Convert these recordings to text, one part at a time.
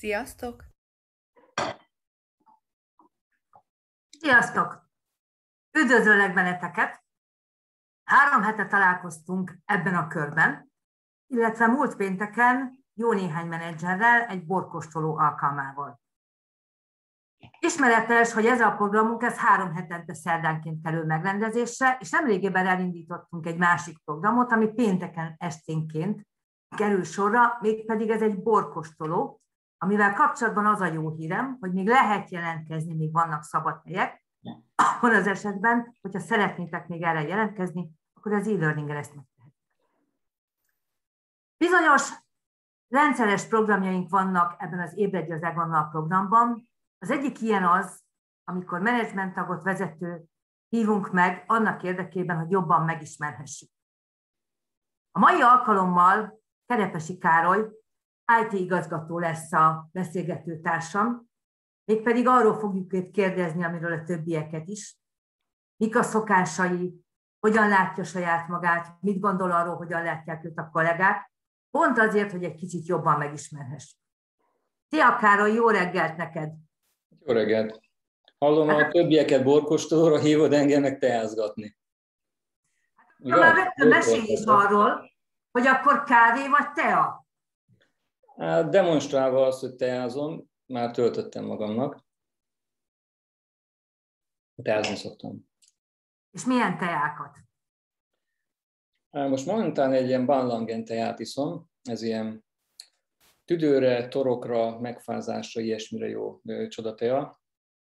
Sziasztok! Sziasztok! Üdvözöllek benneteket! Három hete találkoztunk ebben a körben, illetve múlt pénteken jó néhány menedzserrel egy borkostoló alkalmával. Ismeretes, hogy ez a programunk ez három hetente szerdánként kerül megrendezésre, és nemrégében elindítottunk egy másik programot, ami pénteken esténként kerül sorra, mégpedig ez egy borkostoló, amivel kapcsolatban az a jó hírem, hogy még lehet jelentkezni, még vannak szabad helyek, akkor az esetben, hogyha szeretnétek még erre jelentkezni, akkor az e-learning ezt megtehetik. Bizonyos rendszeres programjaink vannak ebben az Ébredj az Egonnal programban. Az egyik ilyen az, amikor menedzsmenttagot vezető hívunk meg annak érdekében, hogy jobban megismerhessük. A mai alkalommal Kerepesi Károly, IT igazgató lesz a beszélgető társam, mégpedig arról fogjuk őt kérdezni, amiről a többieket is. Mik a szokásai, hogyan látja saját magát, mit gondol arról, hogyan látják őt a kollégák, pont azért, hogy egy kicsit jobban megismerhessük. Szia Károly, jó reggelt neked! Jó reggelt! Hallom, a többieket borkostolóra hívod engem meg teázgatni. Hát, már vettem mesélj is arról, hogy akkor kávé vagy tea? Hát demonstrálva azt, hogy teázom, már töltöttem magamnak. Teázni szoktam. És milyen teákat? Most momentán egy ilyen Banlangen teát iszom, ez ilyen tüdőre, torokra, megfázásra, ilyesmire jó csodatea.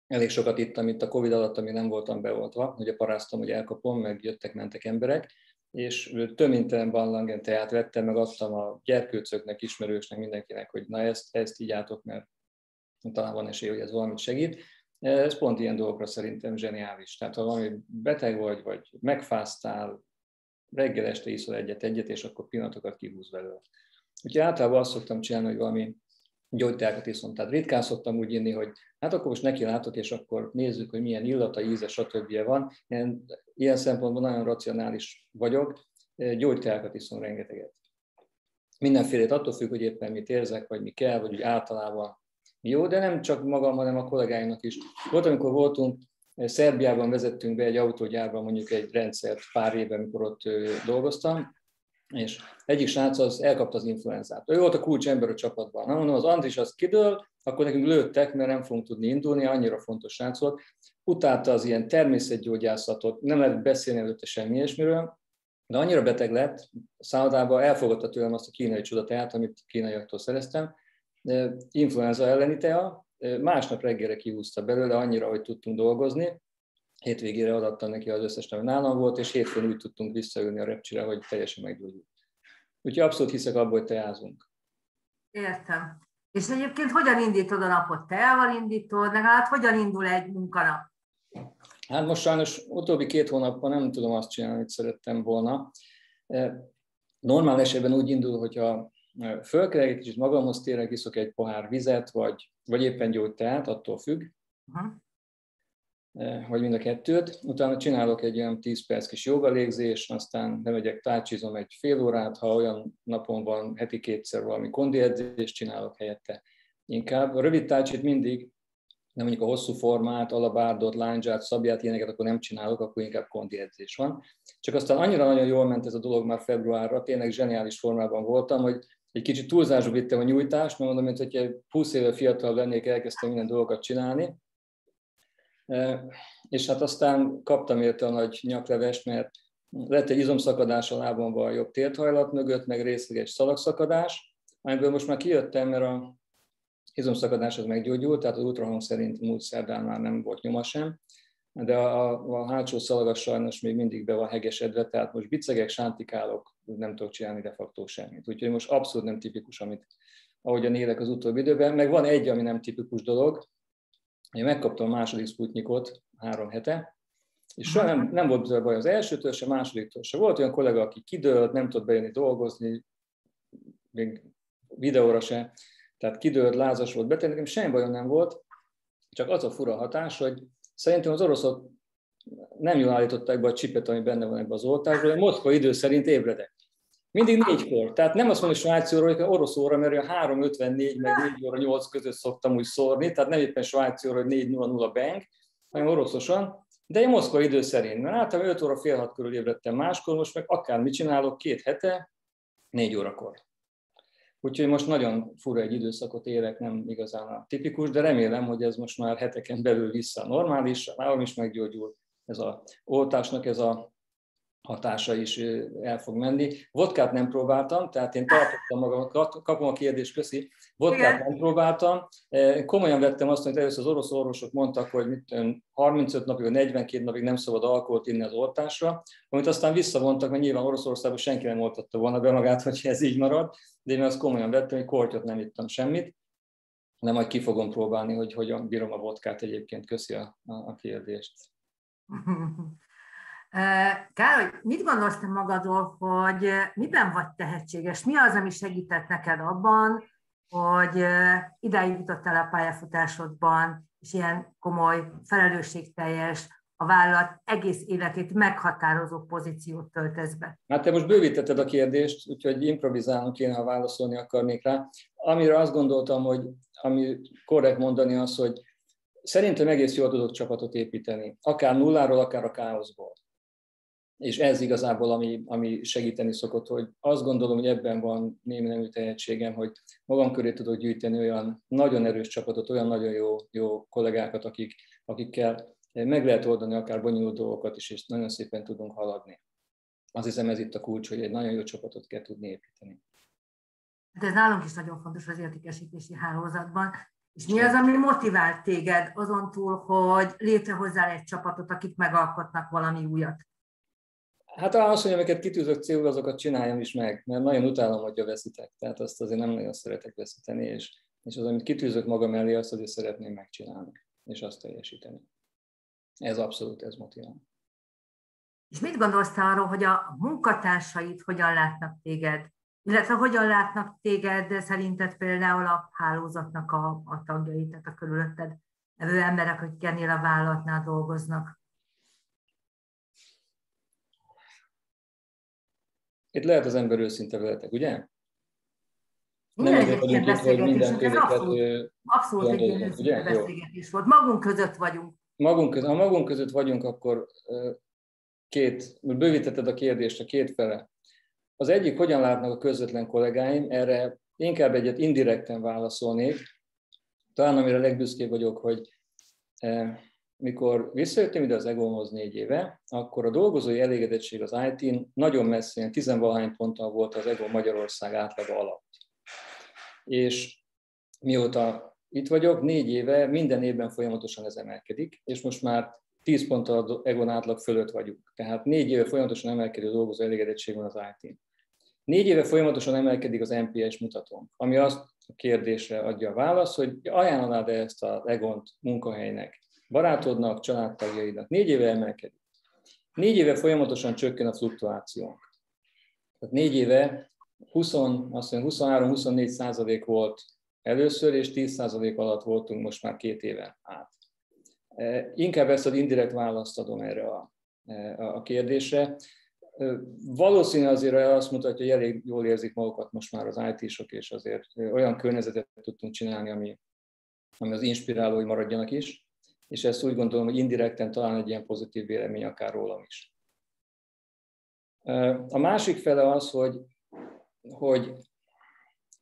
Elég sokat ittam itt a Covid alatt, ami nem voltam beoltva, ugye paráztam, hogy elkapom, meg jöttek, mentek emberek, és töménytelen Banlangen teát vettem, meg adtam a gyerkőcöknek, ismerősnek, mindenkinek, hogy na ezt, ezt így átok, mert talán van esély, hogy ez valamit segít. Ez pont ilyen dolgokra szerintem zseniális. Tehát ha valami beteg vagy, vagy megfáztál, reggel este iszol egyet-egyet, és akkor pillanatokat kihúz belőle. Úgyhogy általában azt szoktam csinálni, hogy valami gyógyteákat iszom. Tehát ritkán szoktam úgy inni, hogy hát akkor most neki látok, és akkor nézzük, hogy milyen illata, íze, stb. van. Ilyen, ilyen szempontból nagyon racionális vagyok, gyógyteákat iszom rengeteget. Mindenfélét attól függ, hogy éppen mit érzek, vagy mi kell, vagy úgy általában jó, de nem csak magam, hanem a kollégáimnak is. Volt, amikor voltunk, Szerbiában vezettünk be egy autógyárban mondjuk egy rendszert pár éve, amikor ott dolgoztam, és egyik srác az elkapta az influenzát. Ő volt a kulcs ember a csapatban. Na mondom, az Andris az kidől, akkor nekünk lőttek, mert nem fogunk tudni indulni, annyira fontos srác volt. Utálta az ilyen természetgyógyászatot, nem lehet beszélni előtte semmi ilyesmiről, de annyira beteg lett, szállodában elfogadta tőlem azt a kínai csodatát, amit kínaiaktól szereztem, influenza elleni tea, másnap reggelre kihúzta belőle, annyira, hogy tudtunk dolgozni, hétvégére adattam neki az összes neve nálam volt, és hétfőn úgy tudtunk visszaülni a repcsire, hogy teljesen meggyógyult. Úgyhogy abszolút hiszek abban, hogy teázunk. Értem. És egyébként hogyan indítod a napot? Teával indítod, legalább hogyan indul egy munkanap? Hát most sajnos utóbbi két hónapban nem tudom azt csinálni, amit szerettem volna. Normál esetben úgy indul, hogyha fölkelek, egy kicsit magamhoz térek, iszok egy pohár vizet, vagy, vagy éppen gyógyteát, attól függ, uh-huh. Vagy mind a kettőt. Utána csinálok egy olyan 10 perc kis jogalégzés, aztán bemegyek, tácsizom egy fél órát, ha olyan napon van, heti kétszer valami kondiedzést csinálok helyette. Inkább a rövid tácsit mindig, nem mondjuk a hosszú formát, alabárdot, láncsát, szabját, ilyeneket akkor nem csinálok, akkor inkább kondiedzés van. Csak aztán annyira nagyon jól ment ez a dolog már februárra, tényleg zseniális formában voltam, hogy egy kicsit túlzásba vittem a nyújtást, mert mondom, hogy 20 éve fiatal lennék, elkezdtem minden dolgokat csinálni. És hát aztán kaptam érte a nagy nyaklevest, mert lett egy izomszakadás a lábamban a jobb térthajlat mögött, meg részleges szalagszakadás, amiből most már kijöttem, mert a izomszakadás az meggyógyult, tehát az ultrahang szerint múlt szerdán már nem volt nyoma sem de a, a hátsó szalagas sajnos még mindig be van hegesedve, tehát most bicegek, sántikálok, nem tudok csinálni de facto semmit. Úgyhogy most abszolút nem tipikus, amit ahogyan élek az utóbbi időben. Meg van egy, ami nem tipikus dolog. Én megkaptam a második sputnikot három hete, és soha nem, nem volt baj az elsőtől, se másodiktól se. Volt olyan kollega, aki kidőlt, nem tudott bejönni dolgozni, még videóra se, tehát kidőlt, lázas volt beteg, nekem semmi bajom nem volt, csak az a fura hatás, hogy Szerintem az oroszok nem jól állították be a csipet, ami benne van ebben az oltásban, Moszkva idő szerint ébredek. Mindig négykor. Tehát nem azt mondom, hogy svájci óra, hogy orosz óra, mert a 3.54 meg 4 óra 8 között szoktam úgy szórni, tehát nem éppen svájci óra, hogy 4.00 bank, hanem oroszosan, de én Moszkva idő szerint, mert általában 5 óra fél hat körül ébredtem máskor, most meg akár mit csinálok, két hete, 4 órakor. Úgyhogy most nagyon fura egy időszakot élek, nem igazán a tipikus, de remélem, hogy ez most már heteken belül vissza normális, nálam is meggyógyul ez a oltásnak ez a hatása is el fog menni. Vodkát nem próbáltam, tehát én tartottam magam, kapom a kérdést, köszi. Vodkát Igen. nem próbáltam. Komolyan vettem azt, hogy először az orosz orvosok mondtak, hogy mit, 35 napig, vagy 42 napig nem szabad alkoholt inni az oltásra, amit aztán visszavontak, mert nyilván Oroszországban senki nem oltatta volna be magát, hogy ez így marad, de én azt komolyan vettem, hogy kortyot nem ittam semmit, de majd ki fogom próbálni, hogy hogyan bírom a vodkát egyébként. Köszi a, a kérdést. Károly, mit gondolsz te magadról, hogy miben vagy tehetséges? Mi az, ami segített neked abban, hogy idáig jutottál a pályafutásodban, és ilyen komoly, felelősségteljes, a vállalat egész életét meghatározó pozíciót töltesz be? Hát te most bővítetted a kérdést, úgyhogy improvizálnunk kéne, ha válaszolni akarnék rá. Amire azt gondoltam, hogy ami korrekt mondani az, hogy szerintem egész jól tudok csapatot építeni, akár nulláról, akár a káoszból és ez igazából, ami, ami segíteni szokott, hogy azt gondolom, hogy ebben van némi nemű tehetségem, hogy magam köré tudok gyűjteni olyan nagyon erős csapatot, olyan nagyon jó, jó kollégákat, akik, akikkel meg lehet oldani akár bonyolult dolgokat is, és nagyon szépen tudunk haladni. Azt hiszem ez itt a kulcs, hogy egy nagyon jó csapatot kell tudni építeni. Hát ez nálunk is nagyon fontos az értékesítési hálózatban. És mi az, ami motivált téged azon túl, hogy létrehozzál egy csapatot, akik megalkotnak valami újat? Hát azt, hogy amiket kitűzök célul, azokat csináljam is meg, mert nagyon utálom, hogyha veszítek. Tehát azt azért nem nagyon szeretek veszíteni, és, és az, amit kitűzök magam elé, azt azért szeretném megcsinálni, és azt teljesíteni. Ez abszolút, ez motivál. És mit gondolsz te arról, hogy a munkatársaid hogyan látnak téged? Illetve hogyan látnak téged szerinted például a hálózatnak a, a tagjai, tehát a körülötted levő emberek, akik ennél a vállalatnál dolgoznak? Itt lehet az ember őszinte veletek, ugye? Nem azért vagyunk itt, hogy mindenféle abszolút, abszolút egy ilyen ugye? beszélgetés volt. Magunk között vagyunk. Magunk között, ha magunk között vagyunk, akkor két, bővítetted a kérdést a két fele. Az egyik, hogyan látnak a közvetlen kollégáim, erre inkább egyet indirekten válaszolnék. Talán amire legbüszkébb vagyok, hogy mikor visszajöttem ide az Egonhoz négy éve, akkor a dolgozói elégedettség az IT-n nagyon messze, tizenvalahány ponttal volt az Egon Magyarország átlaga alatt. És mióta itt vagyok, négy éve, minden évben folyamatosan ez emelkedik, és most már 10 ponttal az Egon átlag fölött vagyunk. Tehát négy éve folyamatosan emelkedő dolgozó elégedettség van az IT-n. Négy éve folyamatosan emelkedik az NPS mutatón, ami azt a kérdésre adja a választ, hogy ajánlanád-e ezt az Egont munkahelynek barátodnak, családtagjainak. Négy éve emelkedik. Négy éve folyamatosan csökken a fluktuációnk. Tehát négy éve 23-24 százalék volt először, és 10 százalék alatt voltunk most már két éve át. E, inkább ezt az indirekt választ adom erre a, e, a kérdésre. E, valószínű azért azt mutatja, hogy elég jól érzik magukat most már az IT-sok, és azért olyan környezetet tudtunk csinálni, ami, ami az inspiráló, hogy maradjanak is és ezt úgy gondolom, hogy indirekten talán egy ilyen pozitív vélemény akár rólam is. A másik fele az, hogy, hogy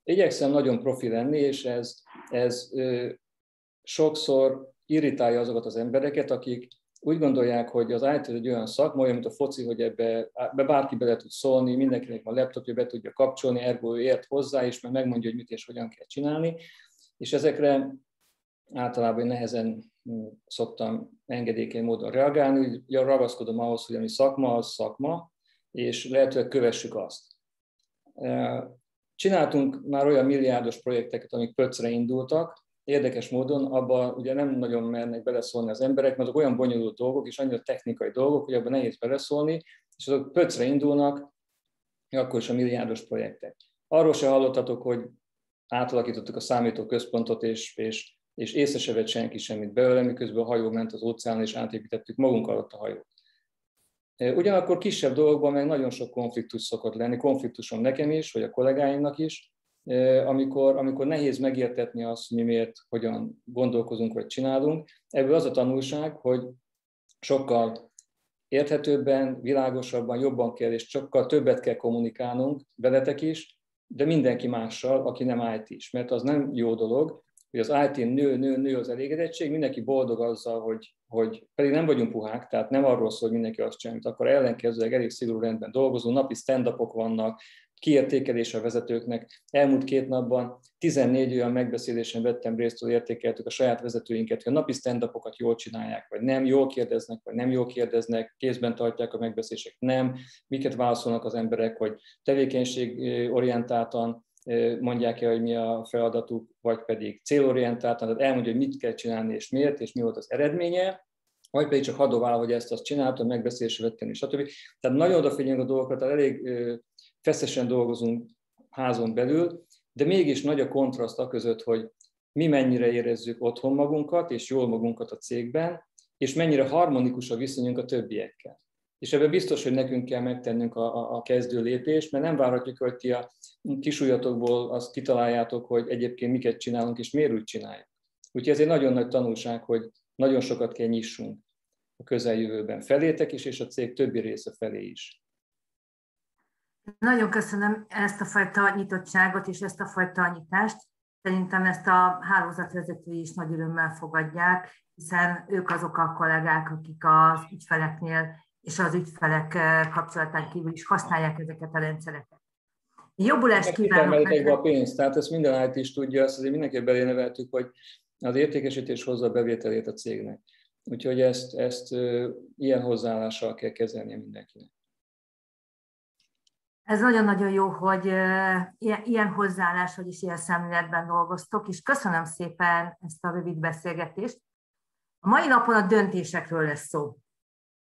igyekszem nagyon profi lenni, és ez, ez sokszor irritálja azokat az embereket, akik úgy gondolják, hogy az IT egy olyan szakma, olyan, mint a foci, hogy ebbe, ebbe bárki bele tud szólni, mindenkinek van laptopja, be tudja kapcsolni, ergo ért hozzá, és meg megmondja, hogy mit és hogyan kell csinálni. És ezekre általában nehezen szoktam engedékeny módon reagálni, úgy ragaszkodom ahhoz, hogy ami szakma, az szakma, és lehetőleg kövessük azt. Csináltunk már olyan milliárdos projekteket, amik pöcre indultak, érdekes módon, abban ugye nem nagyon mernek beleszólni az emberek, mert azok olyan bonyolult dolgok, és annyira technikai dolgok, hogy abban nehéz beleszólni, és azok pöcre indulnak, akkor is a milliárdos projektek. Arról se hallottatok, hogy átalakítottuk a számítóközpontot, és, és és észre se vett senki semmit belőle, miközben a hajó ment az óceánon, és átépítettük magunk alatt a hajót. Ugyanakkor kisebb dolgokban meg nagyon sok konfliktus szokott lenni, konfliktusom nekem is, vagy a kollégáimnak is, amikor, amikor nehéz megértetni azt, mi miért, hogyan gondolkozunk, vagy csinálunk. Ebből az a tanulság, hogy sokkal érthetőbben, világosabban, jobban kell, és sokkal többet kell kommunikálnunk veletek is, de mindenki mással, aki nem IT is, mert az nem jó dolog, hogy az IT-n nő, nő, nő az elégedettség, mindenki boldog azzal, hogy, hogy pedig nem vagyunk puhák, tehát nem arról szól, hogy mindenki azt csinálja, akkor ellenkezőleg elég szigorú rendben dolgozunk, napi stand vannak, kiértékelés a vezetőknek. Elmúlt két napban 14 olyan megbeszélésen vettem részt, hogy értékeltük a saját vezetőinket, hogy a napi stand jól csinálják, vagy nem, jól kérdeznek, vagy nem jól kérdeznek, kézben tartják a megbeszélések, nem, miket válaszolnak az emberek, hogy tevékenységorientáltan mondják el, hogy mi a feladatuk, vagy pedig célorientáltan, tehát elmondja, hogy mit kell csinálni és miért, és mi volt az eredménye, vagy pedig csak hadovál, hogy ezt azt csináltam, megbeszélésre vettem, és stb. Tehát nagyon odafigyelünk a dolgokra, tehát elég feszesen dolgozunk házon belül, de mégis nagy a kontraszt a között, hogy mi mennyire érezzük otthon magunkat, és jól magunkat a cégben, és mennyire harmonikus a viszonyunk a többiekkel. És ebben biztos, hogy nekünk kell megtennünk a, a, a kezdő lépést, mert nem várhatjuk, hogy ti a kisújatokból azt kitaláljátok, hogy egyébként miket csinálunk, és miért úgy csináljuk. Úgyhogy ez egy nagyon nagy tanulság, hogy nagyon sokat kell nyissunk a közeljövőben felétek is, és a cég többi része felé is. Nagyon köszönöm ezt a fajta nyitottságot és ezt a fajta nyitást. Szerintem ezt a hálózatvezetői is nagy örömmel fogadják, hiszen ők azok a kollégák, akik az ügyfeleknél és az ügyfelek kapcsolatán kívül is használják ezeket a rendszereket. Jobbulást kívánok! Meg a pénzt, tehát ezt minden IT is tudja, azt azért mindenki beléneveltük, hogy az értékesítés hozza a bevételét a cégnek. Úgyhogy ezt, ezt ilyen hozzáállással kell kezelnie mindenkinek. Ez nagyon-nagyon jó, hogy ilyen hozzáállás, hogy is ilyen szemléletben dolgoztok, és köszönöm szépen ezt a rövid beszélgetést. A mai napon a döntésekről lesz szó.